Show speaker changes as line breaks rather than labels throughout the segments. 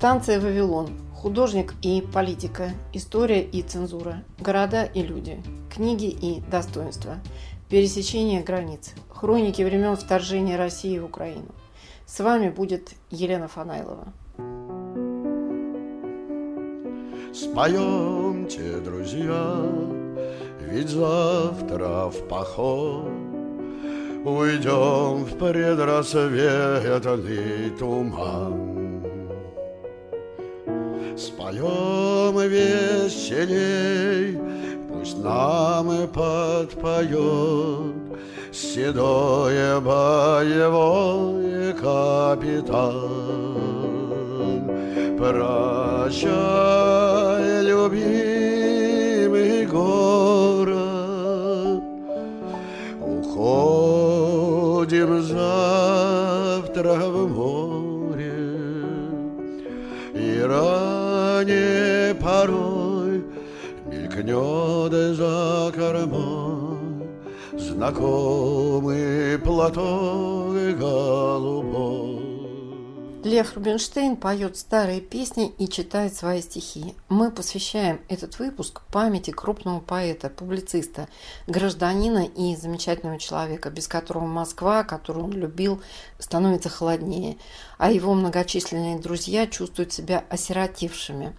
Станция «Вавилон». Художник и политика. История и цензура. Города и люди. Книги и достоинства. Пересечение границ. Хроники времен вторжения России в Украину. С вами будет Елена Фанайлова.
Споемте, друзья, ведь завтра в поход Уйдем в предрассветный туман Споем веселей, пусть нам и подпоет Седое боевой капитан. Прощай, любимый город Уходим завтра в море И ранее порой Мелькнет за кормой Знакомый платок голубой
Лев Рубинштейн поет старые песни и читает свои стихи. Мы посвящаем этот выпуск памяти крупного поэта, публициста, гражданина и замечательного человека, без которого Москва, которую он любил, становится холоднее, а его многочисленные друзья чувствуют себя осиротевшими.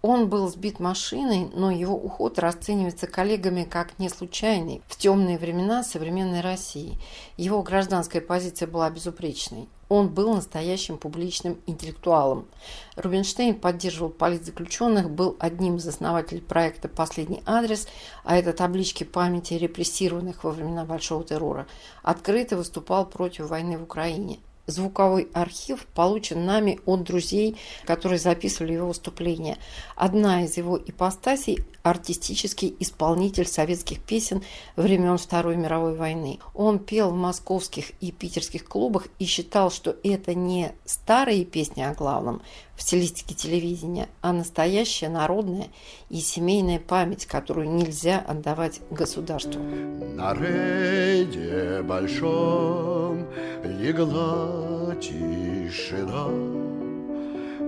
Он был сбит машиной, но его уход расценивается коллегами как не случайный в темные времена современной России. Его гражданская позиция была безупречной. Он был настоящим публичным интеллектуалом. Рубинштейн поддерживал политзаключенных, был одним из основателей проекта «Последний адрес», а это таблички памяти репрессированных во времена Большого террора. Открыто выступал против войны в Украине звуковой архив получен нами от друзей, которые записывали его выступления. Одна из его ипостасей – артистический исполнитель советских песен времен Второй мировой войны. Он пел в московских и питерских клубах и считал, что это не старые песни о главном в стилистике телевидения, а настоящая народная и семейная память, которую нельзя отдавать государству.
На рейде большом легла тишина,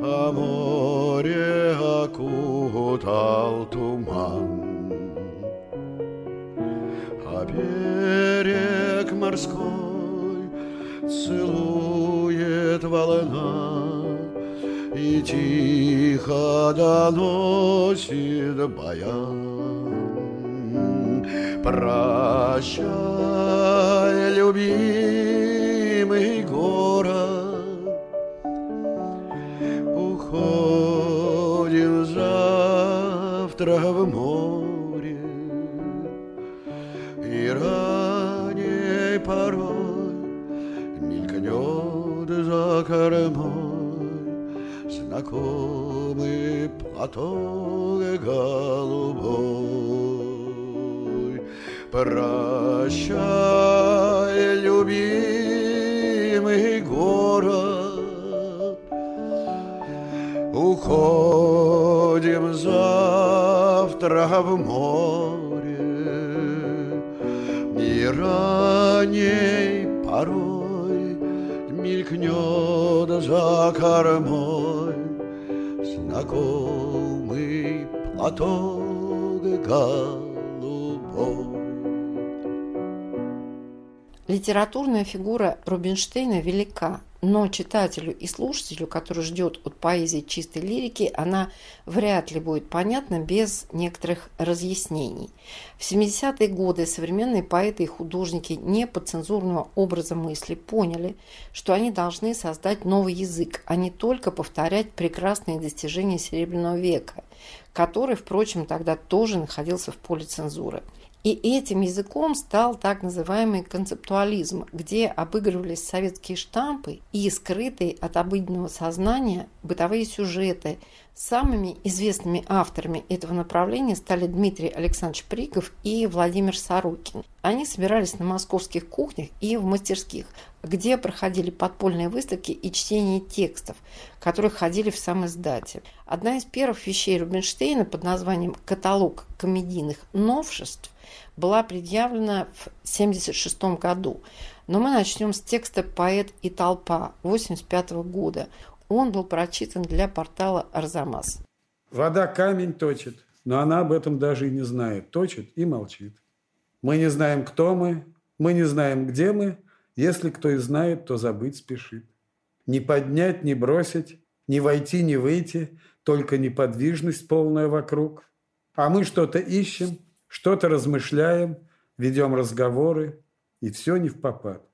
а море окутал туман. А берег морской целует волна, И тихо доносит баян. Прощай, любимый город, Уходим завтра в море платок голубой. Прощай, любимый город. Уходим завтра в море Знакомый платок голубой
Литературная фигура Рубинштейна велика, но читателю и слушателю, который ждет от поэзии чистой лирики, она вряд ли будет понятна без некоторых разъяснений. В 70-е годы современные поэты и художники неподцензурного образа мысли поняли, что они должны создать новый язык, а не только повторять прекрасные достижения Серебряного века, который, впрочем, тогда тоже находился в поле цензуры – и этим языком стал так называемый концептуализм, где обыгрывались советские штампы и скрытые от обыденного сознания бытовые сюжеты. Самыми известными авторами этого направления стали Дмитрий Александрович Приков и Владимир Сорокин. Они собирались на московских кухнях и в мастерских, где проходили подпольные выставки и чтение текстов, которые ходили в сам издате. Одна из первых вещей Рубинштейна под названием «Каталог комедийных новшеств» была предъявлена в 1976 году. Но мы начнем с текста «Поэт и толпа» 1985 года. Он был прочитан для портала «Арзамас».
Вода камень точит, но она об этом даже и не знает. Точит и молчит. Мы не знаем, кто мы, мы не знаем, где мы. Если кто и знает, то забыть спешит. Не поднять, не бросить, не войти, не выйти, только неподвижность полная вокруг. А мы что-то ищем, что-то размышляем, ведем разговоры, и все не в попад.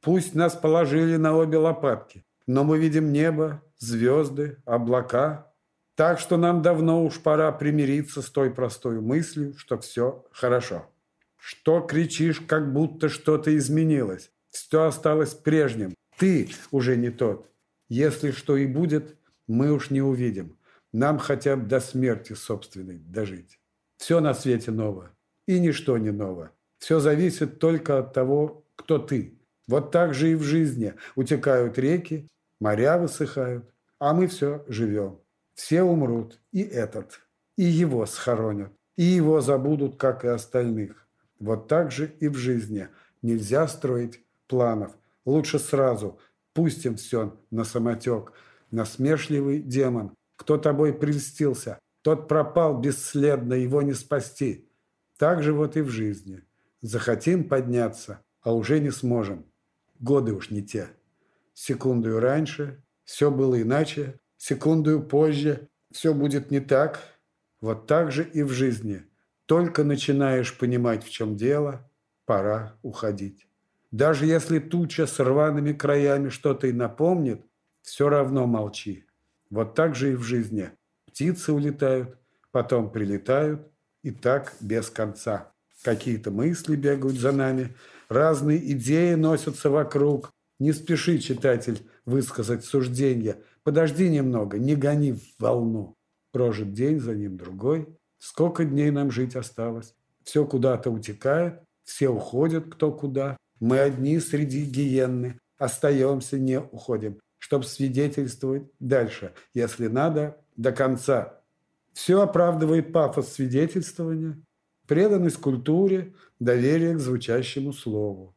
Пусть нас положили на обе лопатки, но мы видим небо, звезды, облака. Так что нам давно уж пора примириться с той простой мыслью, что все хорошо. Что кричишь, как будто что-то изменилось? Все осталось прежним. Ты уже не тот. Если что и будет, мы уж не увидим. Нам хотя бы до смерти собственной дожить. Все на свете ново, и ничто не ново. Все зависит только от того, кто ты. Вот так же и в жизни утекают реки, моря высыхают, а мы все живем. Все умрут, и этот, и его схоронят, и его забудут, как и остальных. Вот так же и в жизни. Нельзя строить планов. Лучше сразу пустим все на самотек. Насмешливый демон. Кто тобой прельстился, тот пропал бесследно, его не спасти. Так же вот и в жизни. Захотим подняться, а уже не сможем. Годы уж не те. Секунду раньше все было иначе, секунду позже все будет не так. Вот так же и в жизни – только начинаешь понимать, в чем дело, пора уходить. Даже если туча с рваными краями что-то и напомнит, все равно молчи. Вот так же и в жизни. Птицы улетают, потом прилетают, и так без конца. Какие-то мысли бегают за нами, разные идеи носятся вокруг. Не спеши, читатель, высказать суждение. Подожди немного, не гони в волну. Прожит день, за ним другой – Сколько дней нам жить осталось? Все куда-то утекает, все уходят кто куда. Мы одни среди гиенны, остаемся, не уходим, чтобы свидетельствовать дальше, если надо, до конца. Все оправдывает пафос свидетельствования, преданность культуре, доверие к звучащему слову.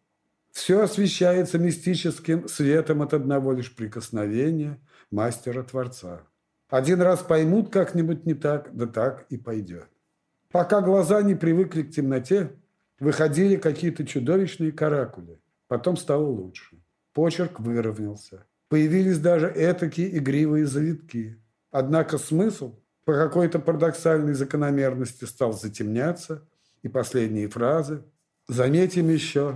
Все освещается мистическим светом от одного лишь прикосновения мастера-творца. Один раз поймут как-нибудь не так, да так и пойдет. Пока глаза не привыкли к темноте, выходили какие-то чудовищные каракули. Потом стало лучше. Почерк выровнялся. Появились даже этакие игривые завитки. Однако смысл по какой-то парадоксальной закономерности стал затемняться, и последние фразы «Заметим еще,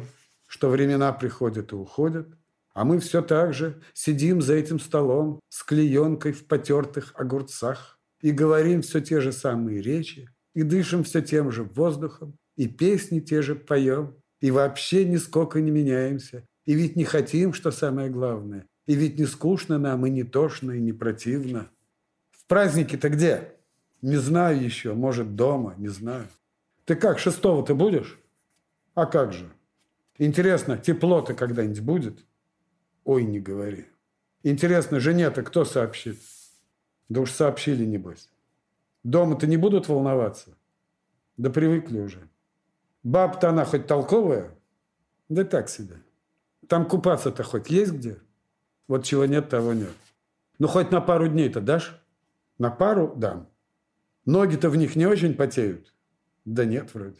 что времена приходят и уходят», а мы все так же сидим за этим столом с клеенкой в потертых огурцах и говорим все те же самые речи, и дышим все тем же воздухом, и песни те же поем, и вообще нисколько не меняемся. И ведь не хотим, что самое главное. И ведь не скучно нам, и не тошно, и не противно. В праздники-то где? Не знаю еще, может, дома, не знаю. Ты как, шестого ты будешь? А как же? Интересно, тепло-то когда-нибудь будет? Ой, не говори. Интересно, жене-то кто сообщит? Да уж сообщили, небось. Дома-то не будут волноваться? Да привыкли уже. Баб-то она хоть толковая? Да так себе. Там купаться-то хоть есть где? Вот чего нет, того нет. Ну, хоть на пару дней-то дашь? На пару дам. Ноги-то в них не очень потеют? Да нет, вроде.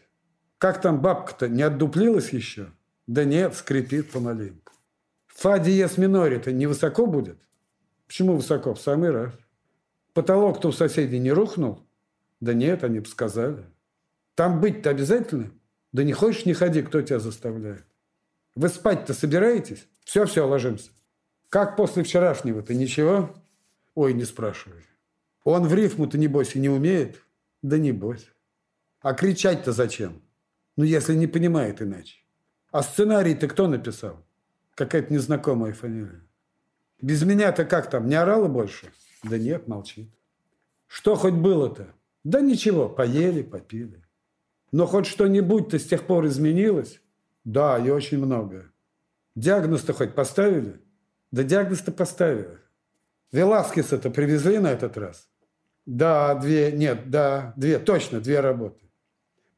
Как там бабка-то, не отдуплилась еще? Да нет, скрипит помаленьку. Фа диез миноре-то не высоко будет? Почему высоко? В самый раз. Потолок-то у соседей не рухнул? Да нет, они бы сказали. Там быть-то обязательно? Да не хочешь, не ходи, кто тебя заставляет. Вы спать-то собираетесь? Все-все, ложимся. Как после вчерашнего-то, ничего? Ой, не спрашивай. Он в рифму-то, небось, и не умеет? Да небось. А кричать-то зачем? Ну, если не понимает иначе. А сценарий-то кто написал? Какая-то незнакомая фамилия. Без меня-то как там, не орала больше? Да нет, молчит. Что хоть было-то? Да ничего, поели, попили. Но хоть что-нибудь-то с тех пор изменилось? Да, и очень много. Диагноз-то хоть поставили? Да диагноз-то поставили. Веласкеса-то привезли на этот раз? Да, две, нет, да, две, точно, две работы.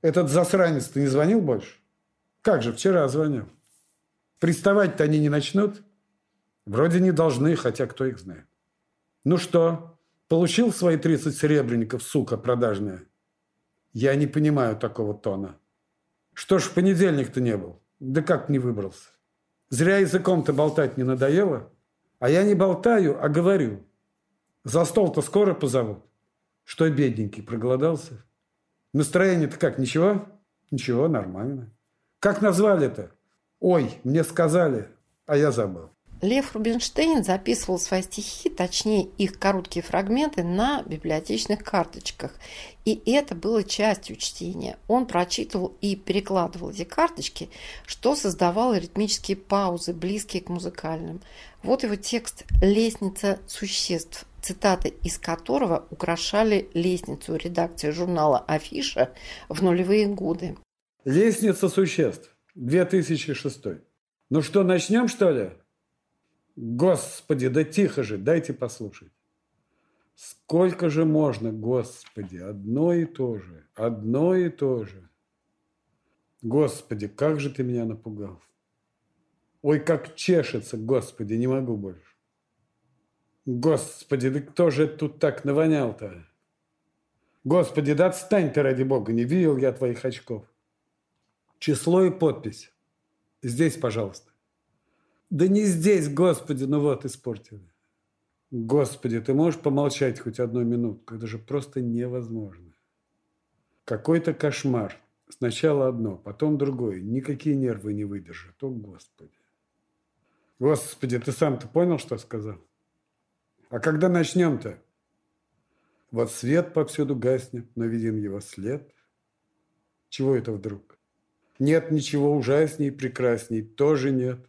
Этот засранец-то не звонил больше? Как же, вчера звонил. Приставать-то они не начнут? Вроде не должны, хотя кто их знает. Ну что, получил свои 30 серебряников, сука продажная? Я не понимаю такого тона. Что ж в понедельник-то не был? Да как не выбрался? Зря языком-то болтать не надоело? А я не болтаю, а говорю. За стол-то скоро позовут. Что, бедненький, проголодался? Настроение-то как, ничего? Ничего, нормально. Как назвали-то? Ой, мне сказали, а я забыл.
Лев Рубинштейн записывал свои стихи, точнее их короткие фрагменты, на библиотечных карточках. И это было частью чтения. Он прочитывал и перекладывал эти карточки, что создавало ритмические паузы, близкие к музыкальным. Вот его текст «Лестница существ», цитаты из которого украшали лестницу редакции журнала «Афиша» в нулевые годы.
«Лестница существ», 2006. Ну что, начнем, что ли? Господи, да тихо же, дайте послушать. Сколько же можно, Господи, одно и то же, одно и то же. Господи, как же ты меня напугал. Ой, как чешется, Господи, не могу больше. Господи, да кто же тут так навонял-то? Господи, да отстань ты, ради Бога, не видел я твоих очков. Число и подпись. Здесь, пожалуйста. Да не здесь, Господи, ну вот испортили. Господи, ты можешь помолчать хоть одну минутку? Это же просто невозможно. Какой-то кошмар. Сначала одно, потом другое. Никакие нервы не выдержат. О, Господи. Господи, ты сам-то понял, что сказал? А когда начнем-то? Вот свет повсюду гаснет, но видим его след. Чего это вдруг? Нет ничего ужасней, прекрасней, тоже нет.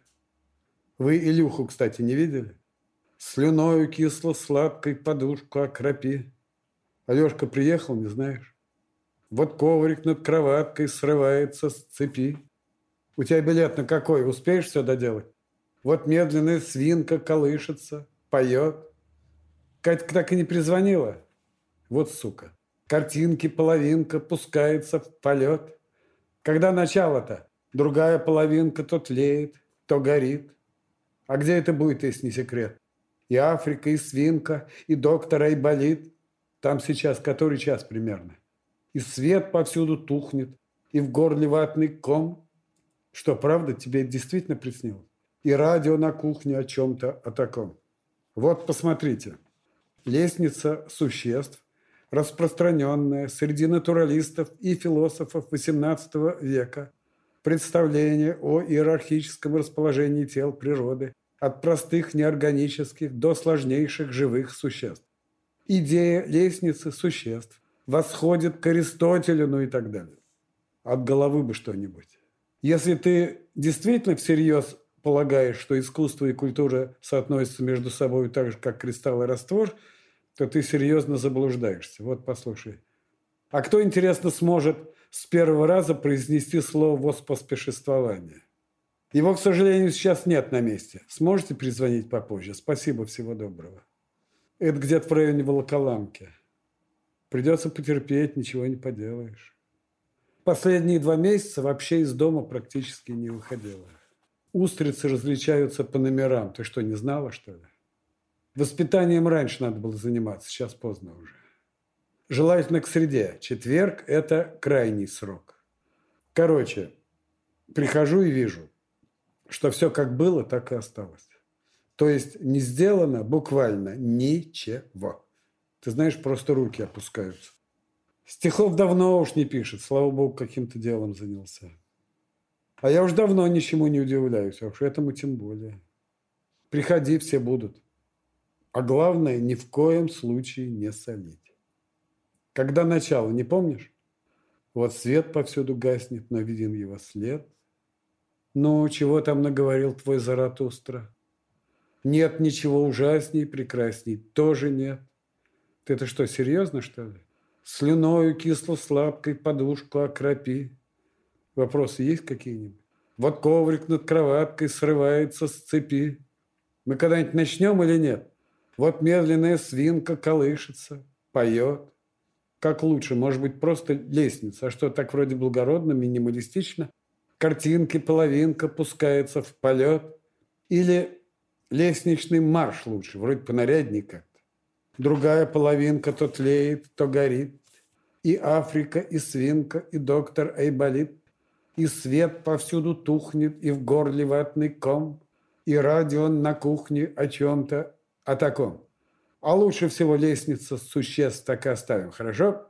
Вы Илюху, кстати, не видели? Слюною кисло-сладкой подушку окропи. Алешка приехал, не знаешь? Вот коврик над кроваткой срывается с цепи. У тебя билет на какой? Успеешь все доделать? Вот медленная свинка колышется, поет. Катька так и не призвонила. Вот сука. Картинки половинка пускается в полет. Когда начало-то? Другая половинка то тлеет, то горит. А где это будет, если не секрет? И Африка, и свинка, и доктор Айболит. Там сейчас который час примерно. И свет повсюду тухнет, и в горле ватный ком. Что, правда, тебе действительно приснилось? И радио на кухне о чем-то о таком. Вот, посмотрите. Лестница существ, распространенная среди натуралистов и философов XVIII века – представление о иерархическом расположении тел природы от простых неорганических до сложнейших живых существ. Идея лестницы существ восходит к Аристотелю, ну и так далее. От головы бы что-нибудь. Если ты действительно всерьез полагаешь, что искусство и культура соотносятся между собой так же, как кристалл и раствор, то ты серьезно заблуждаешься. Вот послушай. А кто, интересно, сможет с первого раза произнести слово «воспоспешествование». Его, к сожалению, сейчас нет на месте. Сможете перезвонить попозже? Спасибо, всего доброго. Это где-то в районе Волоколамки. Придется потерпеть, ничего не поделаешь. Последние два месяца вообще из дома практически не выходила. Устрицы различаются по номерам. Ты что, не знала, что ли? Воспитанием раньше надо было заниматься, сейчас поздно уже. Желательно к среде. Четверг – это крайний срок. Короче, прихожу и вижу, что все как было, так и осталось. То есть не сделано буквально ничего. Ты знаешь, просто руки опускаются. Стихов давно уж не пишет, слава богу, каким-то делом занялся. А я уж давно ничему не удивляюсь, а уж этому тем более. Приходи, все будут. А главное, ни в коем случае не солить. Когда начало, не помнишь? Вот свет повсюду гаснет, но виден его след. Ну, чего там наговорил твой Заратустра? Нет ничего ужасней, прекрасней. Тоже нет. Ты это что, серьезно, что ли? Слюною кисло-сладкой подушку окропи. Вопросы есть какие-нибудь? Вот коврик над кроваткой срывается с цепи. Мы когда-нибудь начнем или нет? Вот медленная свинка колышется, поет. Как лучше? Может быть, просто лестница? А что, так вроде благородно, минималистично? Картинки, половинка пускается в полет? Или лестничный марш лучше? Вроде понарядней как-то. Другая половинка то тлеет, то горит. И Африка, и свинка, и доктор Айболит. И свет повсюду тухнет, и в горле ватный ком. И радио на кухне о чем-то, о таком. А лучше всего лестница существ так и оставим, хорошо?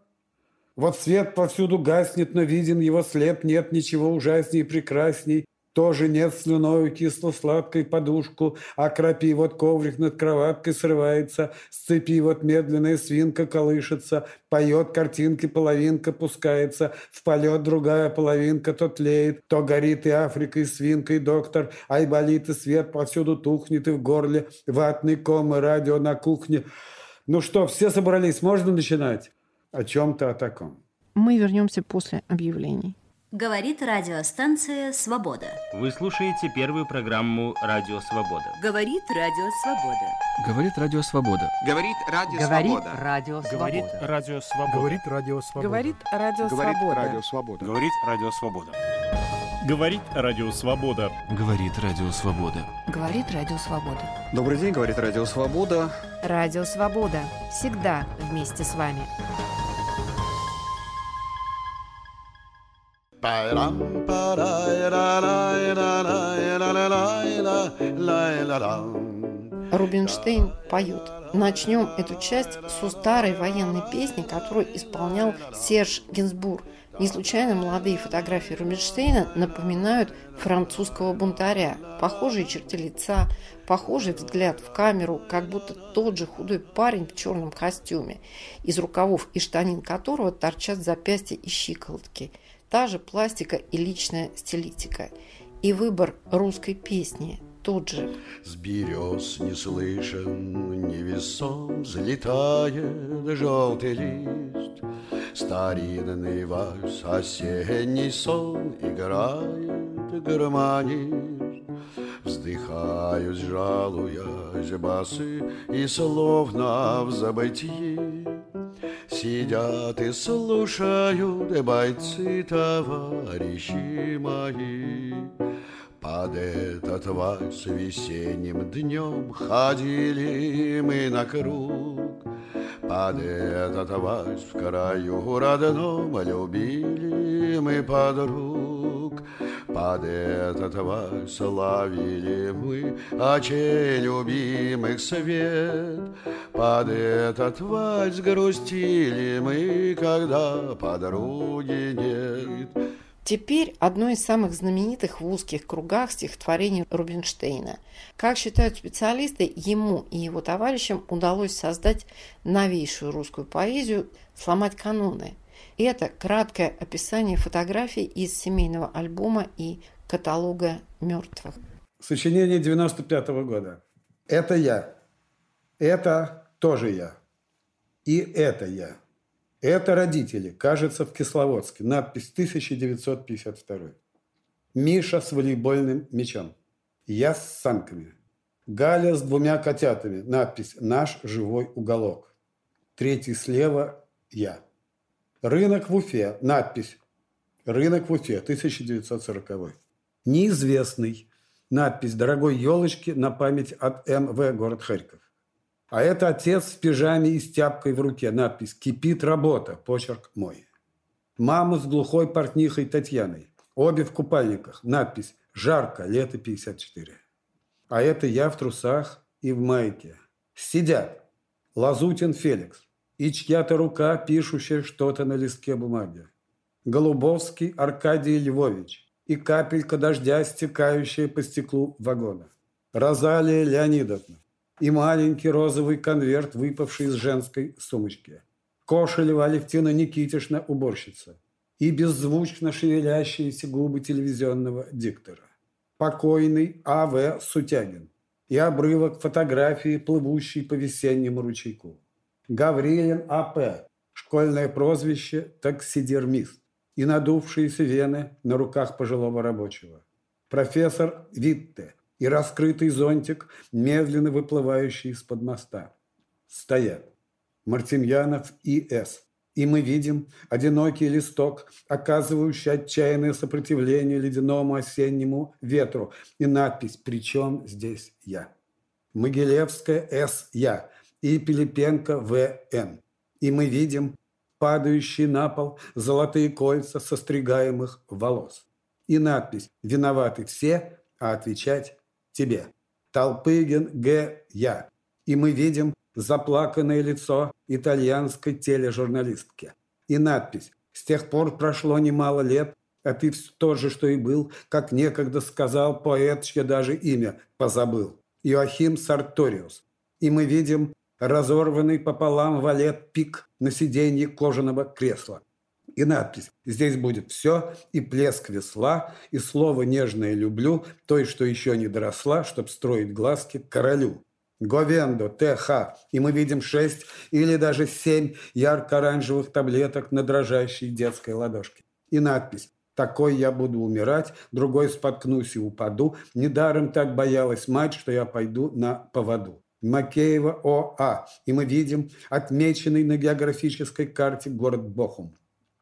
Вот свет повсюду гаснет, но виден его след, нет ничего ужасней и прекрасней. Тоже нет слюною кисло-сладкой подушку, а крапи вот коврик над кроваткой срывается, с цепи вот медленная свинка колышется, поет картинки, половинка пускается, в полет другая половинка то тлеет, то горит и Африка, и свинка, и доктор, айболит, и свет повсюду тухнет, и в горле ватный ком, и радио на кухне. Ну что, все собрались, можно начинать? О чем-то о таком.
Мы вернемся после объявлений.
Говорит радиостанция «Свобода».
Вы слушаете первую программу «Радио Свобода».
Говорит Радио Свобода.
Говорит Радио Свобода.
Говорит Радио
Говорит
Свобода.
Говорит. Радио Свобода.
Говорит Радио Свобода.
Говорит Радио
Говорит
Свобода.
Радио Свобода.
Говорит Радио Свобода. Говорит Радио Свобода.
Говорит Радио Свобода.
Говорит Радио Свобода.
Добрый день, говорит Радио Свобода.
Радио Свобода. Всегда вместе с вами.
Рубинштейн поет. Начнем эту часть со старой военной песни, которую исполнял Серж Гинзбур. Не случайно молодые фотографии Рубинштейна напоминают французского бунтаря. Похожие черты лица, похожий взгляд в камеру, как будто тот же худой парень в черном костюме, из рукавов и штанин которого торчат запястья и щиколотки. Та же пластика и личная стилистика. И выбор русской песни тот же.
С берез не слышен, невесом взлетает желтый лист. Старинный вальс, осенний сон играет гармонист. Вздыхают, жалуясь басы, и словно в забытии Сидят и слушают бойцы, товарищи мои. Под этот вальс весенним днем ходили мы на круг. Под этот вальс в краю родном любили мы подруг. Под этот вальс ловили мы очей любимых свет. Под этот вальс грустили мы, когда подруги нет.
Теперь одно из самых знаменитых в узких кругах стихотворений Рубинштейна. Как считают специалисты, ему и его товарищам удалось создать новейшую русскую поэзию, сломать каноны. Это краткое описание фотографий из семейного альбома и каталога мертвых.
Сочинение 95 года. Это я. Это тоже я. И это я. Это родители, кажется, в Кисловодске. Надпись 1952. Миша с волейбольным мячом. Я с санками. Галя с двумя котятами. Надпись «Наш живой уголок». Третий слева – я. Рынок в Уфе. Надпись «Рынок в Уфе, 1940». Неизвестный. Надпись «Дорогой елочки» на память от МВ город Харьков. А это отец в пижаме и с тяпкой в руке. Надпись «Кипит работа», почерк мой. Мама с глухой портнихой Татьяной. Обе в купальниках. Надпись «Жарко, лето 54». А это я в трусах и в майке. Сидят Лазутин Феликс и чья-то рука, пишущая что-то на листке бумаги. Голубовский Аркадий Львович и капелька дождя, стекающая по стеклу вагона. Розалия Леонидовна и маленький розовый конверт, выпавший из женской сумочки. Кошелева Алевтина Никитишна, уборщица. И беззвучно шевелящиеся губы телевизионного диктора. Покойный А.В. Сутягин. И обрывок фотографии, плывущей по весеннему ручейку. Гаврилин А.П. Школьное прозвище «таксидермист» и надувшиеся вены на руках пожилого рабочего. Профессор Витте и раскрытый зонтик, медленно выплывающий из-под моста. Стоят Мартемьянов и С. И мы видим одинокий листок, оказывающий отчаянное сопротивление ледяному осеннему ветру, и надпись «Причем здесь я?». Могилевская С. Я. и Пилипенко В.Н. И мы видим падающие на пол золотые кольца состригаемых волос. И надпись «Виноваты все, а отвечать тебе». Толпыгин Г. Я. И мы видим заплаканное лицо итальянской тележурналистки. И надпись «С тех пор прошло немало лет, а ты все тот же, что и был, как некогда сказал поэт, чье даже имя позабыл. Иоахим Сарториус. И мы видим разорванный пополам валет пик на сиденье кожаного кресла. И надпись «Здесь будет все, и плеск весла, и слово нежное люблю, той, что еще не доросла, чтоб строить глазки королю». Говендо, ТХ, и мы видим шесть или даже семь ярко-оранжевых таблеток на дрожащей детской ладошке. И надпись такой я буду умирать, другой споткнусь и упаду. Недаром так боялась мать, что я пойду на поводу. Макеева ОА. И мы видим отмеченный на географической карте город Бохум.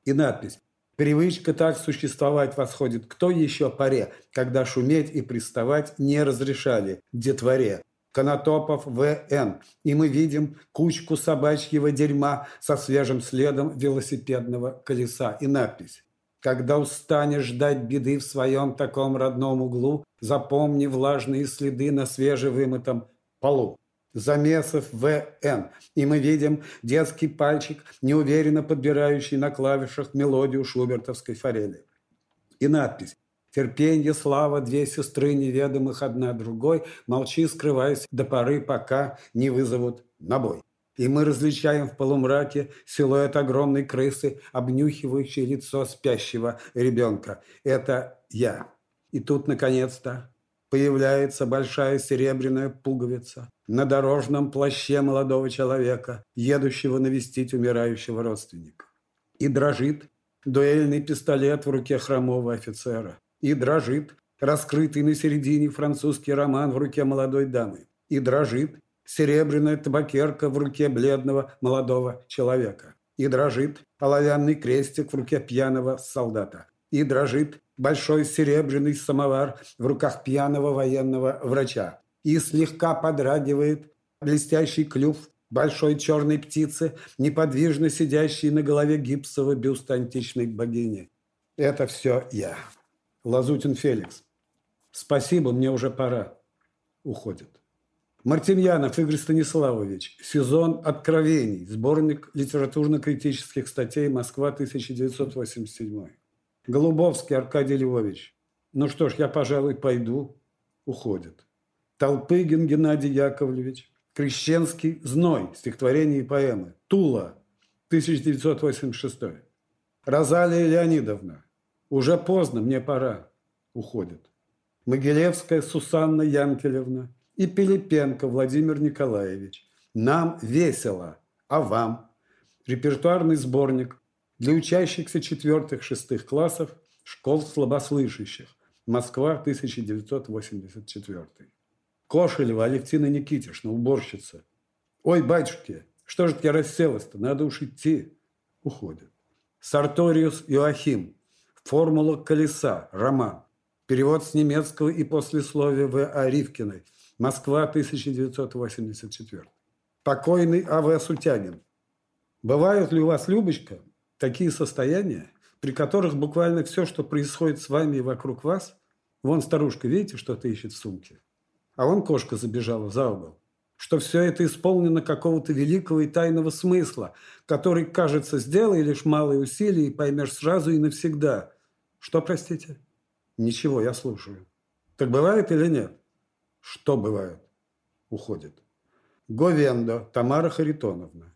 И надпись Привычка так существовать восходит кто еще паре, когда шуметь и приставать не разрешали детворе. Конотопов В.Н. И мы видим кучку собачьего дерьма со свежим следом велосипедного колеса и надпись когда устанешь ждать беды в своем таком родном углу, запомни влажные следы на свежевымытом полу. Замесов В.Н. И мы видим детский пальчик, неуверенно подбирающий на клавишах мелодию шубертовской форели. И надпись «Терпенье, слава, две сестры неведомых одна другой, молчи, скрываясь до поры, пока не вызовут на бой». И мы различаем в полумраке силуэт огромной крысы, обнюхивающей лицо спящего ребенка. Это я. И тут, наконец-то, появляется большая серебряная пуговица на дорожном плаще молодого человека, едущего навестить умирающего родственника. И дрожит дуэльный пистолет в руке хромого офицера. И дрожит раскрытый на середине французский роман в руке молодой дамы. И дрожит серебряная табакерка в руке бледного молодого человека. И дрожит оловянный крестик в руке пьяного солдата. И дрожит большой серебряный самовар в руках пьяного военного врача. И слегка подрагивает блестящий клюв большой черной птицы, неподвижно сидящей на голове гипсового бюст античной богини. Это все я. Лазутин Феликс. Спасибо, мне уже пора. Уходит. Мартемьянов Игорь Станиславович. Сезон откровений. Сборник литературно-критических статей «Москва, 1987». Голубовский Аркадий Львович. Ну что ж, я, пожалуй, пойду. Уходит. Толпыгин Геннадий Яковлевич. Крещенский «Зной». Стихотворение и поэмы. Тула. 1986. Розалия Леонидовна. Уже поздно, мне пора. Уходит. Могилевская Сусанна Янкелевна и Пилипенко Владимир Николаевич. Нам весело, а вам? Репертуарный сборник для учащихся четвертых-шестых классов школ слабослышащих. Москва, 1984. Кошелева Алевтина Никитишна, уборщица. Ой, батюшки, что же я расселась-то? Надо уж идти. Уходит. Сарториус Иоахим. Формула колеса. Роман. Перевод с немецкого и послесловия В. А. Ривкиной. Москва, 1984. Покойный А.В. Сутягин. Бывают ли у вас, Любочка, такие состояния, при которых буквально все, что происходит с вами и вокруг вас, вон старушка, видите, что-то ищет в сумке, а вон кошка забежала за угол, что все это исполнено какого-то великого и тайного смысла, который, кажется, сделай лишь малые усилия и поймешь сразу и навсегда. Что, простите? Ничего, я слушаю. Так бывает или нет? Что бывает? Уходит. Говендо Тамара Харитоновна.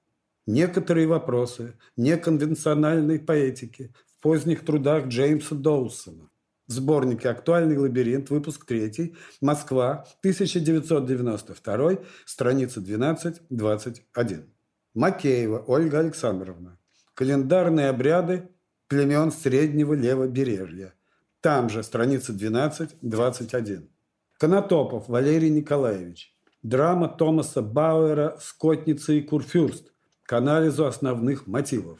Некоторые вопросы неконвенциональной поэтики в поздних трудах Джеймса Доусона. В сборнике «Актуальный лабиринт», выпуск 3, Москва, 1992, страница 12-21. Макеева Ольга Александровна. Календарные обряды племен Среднего Левобережья. Там же, страница 12-21. Конотопов Валерий Николаевич. Драма Томаса Бауэра «Скотница и Курфюрст» к анализу основных мотивов.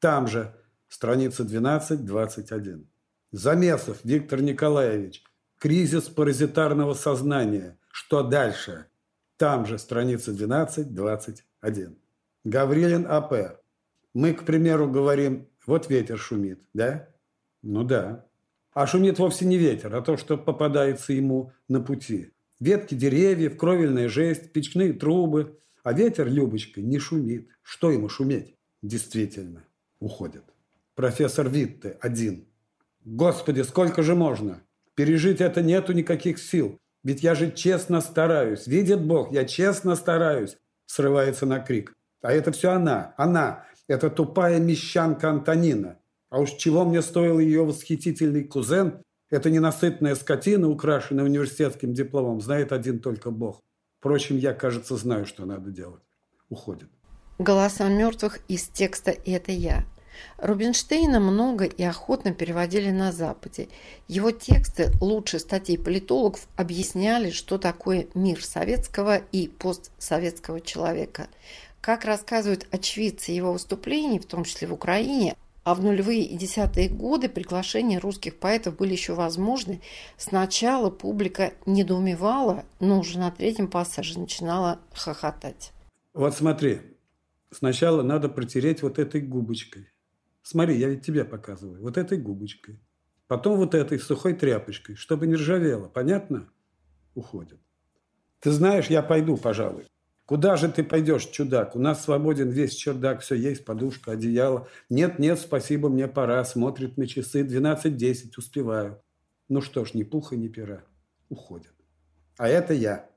Там же, страница 12-21. Замесов Виктор Николаевич. Кризис паразитарного сознания. Что дальше? Там же страница 12-21. Гаврилин А.П. Мы, к примеру, говорим, вот ветер шумит, да? Ну да. А шумит вовсе не ветер, а то, что попадается ему на пути. Ветки деревьев, кровельная жесть, печные трубы. А ветер, Любочка, не шумит. Что ему шуметь? Действительно, уходит. Профессор Витте, один. Господи, сколько же можно? Пережить это нету никаких сил. Ведь я же честно стараюсь. Видит Бог, я честно стараюсь. Срывается на крик. А это все она, она. Это тупая мещанка Антонина. А уж чего мне стоил ее восхитительный кузен, это ненасытная скотина, украшенная университетским дипломом, знает один только Бог. Впрочем, я, кажется, знаю, что надо делать. Уходит.
Голоса мертвых из текста «Это я». Рубинштейна много и охотно переводили на Западе. Его тексты лучше статей политологов объясняли, что такое мир советского и постсоветского человека. Как рассказывают очевидцы его выступлений, в том числе в Украине, а в нулевые и десятые годы приглашения русских поэтов были еще возможны. Сначала публика недоумевала, но уже на третьем пассаже начинала хохотать.
Вот смотри, сначала надо протереть вот этой губочкой. Смотри, я ведь тебе показываю. Вот этой губочкой. Потом вот этой сухой тряпочкой, чтобы не ржавело. Понятно? Уходит. Ты знаешь, я пойду, пожалуй. Куда же ты пойдешь, чудак? У нас свободен весь чердак, все есть, подушка, одеяло. Нет, нет, спасибо, мне пора. Смотрит на часы. 12.10, успеваю. Ну что ж, ни пуха, ни пера. Уходит. А это я.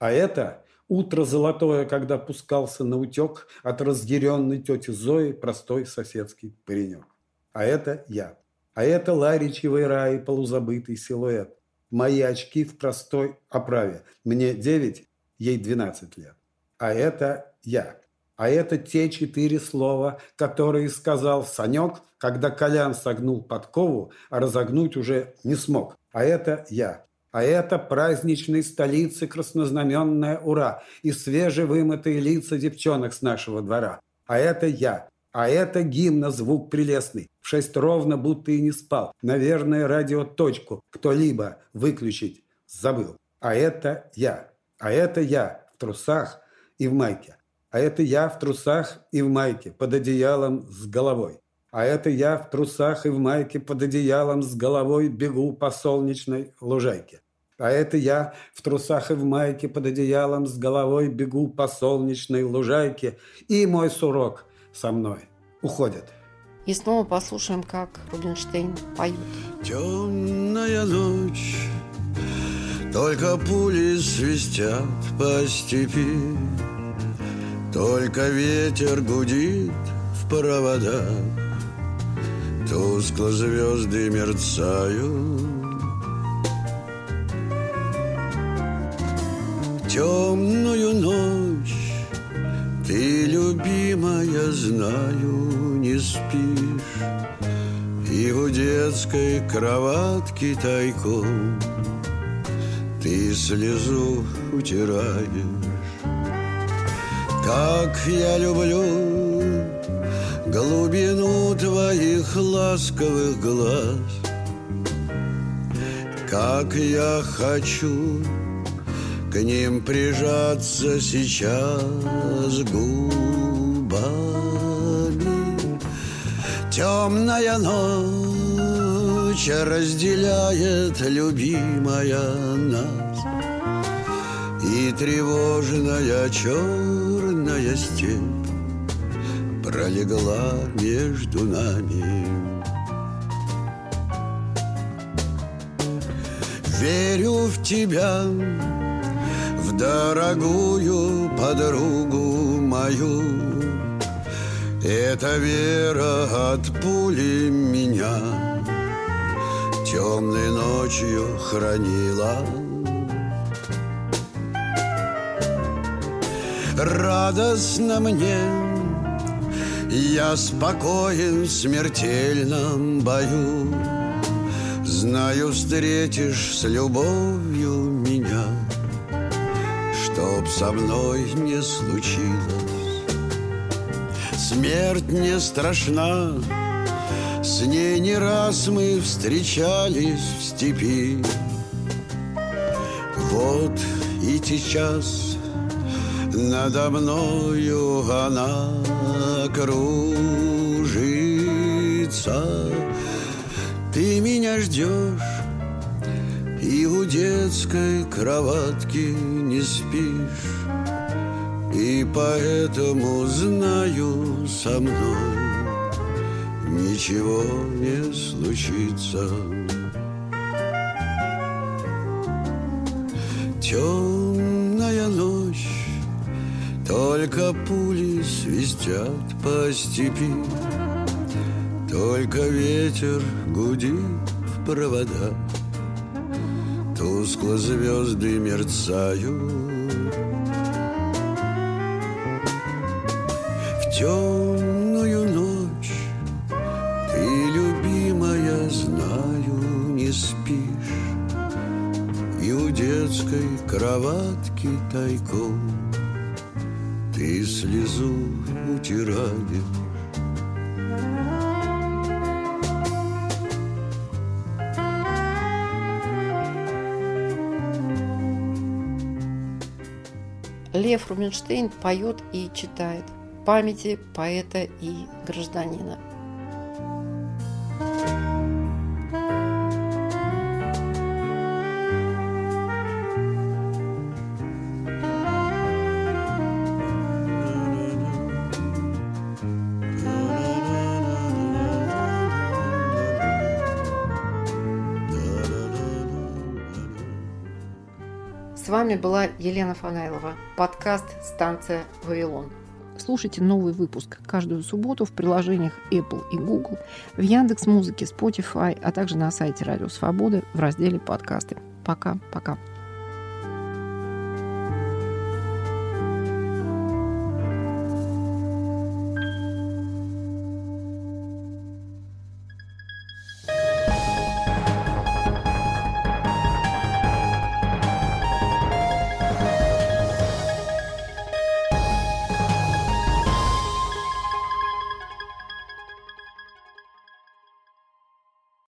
А это Утро золотое, когда пускался на утек от разъяренной тети Зои простой соседский паренек. А это я. А это Ларичевый рай, полузабытый силуэт. Мои очки в простой оправе. Мне 9, ей 12 лет. А это я. А это те четыре слова, которые сказал Санек, когда Колян согнул подкову, а разогнуть уже не смог. А это я. А это праздничной столицы краснознаменная ура и свежевымытые лица девчонок с нашего двора. А это я. А это гимна звук прелестный. В шесть ровно будто и не спал. Наверное, радиоточку кто-либо выключить забыл. А это я. А это я в трусах и в майке. А это я в трусах и в майке под одеялом с головой. А это я в трусах и в майке под одеялом с головой бегу по солнечной лужайке. А это я в трусах и в майке под одеялом с головой бегу по солнечной лужайке, и мой сурок со мной уходит.
И снова послушаем, как Рубинштейн поет.
Темная ночь, только пули свистят по степи, Только ветер гудит в проводах, Тускло звезды мерцают. Темную ночь ты, любимая, знаю, не спишь И в детской кроватке тайком Ты слезу утираешь Как я люблю глубину твоих ласковых глаз Как я хочу к ним прижаться сейчас губами. Темная ночь разделяет любимая нас, И тревожная черная степь пролегла между нами. Верю в тебя, дорогую подругу мою. Эта вера от пули меня темной ночью хранила. Радостно мне, я спокоен в смертельном бою. Знаю, встретишь с любовью меня — чтоб со мной не случилось. Смерть не страшна, с ней не раз мы встречались в степи. Вот и сейчас Надо мною она кружится Ты меня ждешь И у детской кроватки не спишь И поэтому знаю со мной Ничего не случится. Темная ночь Только пули свистят по степи. Только ветер гудит в проводах. Тускло звезды мерцают кроватки тайком. Ты слезу утираешь
Лев Рубинштейн поет и читает. Памяти поэта и гражданина. Вами была Елена Фанайлова. Подкаст «Станция Вавилон». Слушайте новый выпуск каждую субботу в приложениях Apple и Google, в Яндекс Музыке, Spotify, а также на сайте Радио Свободы в разделе «Подкасты». Пока-пока.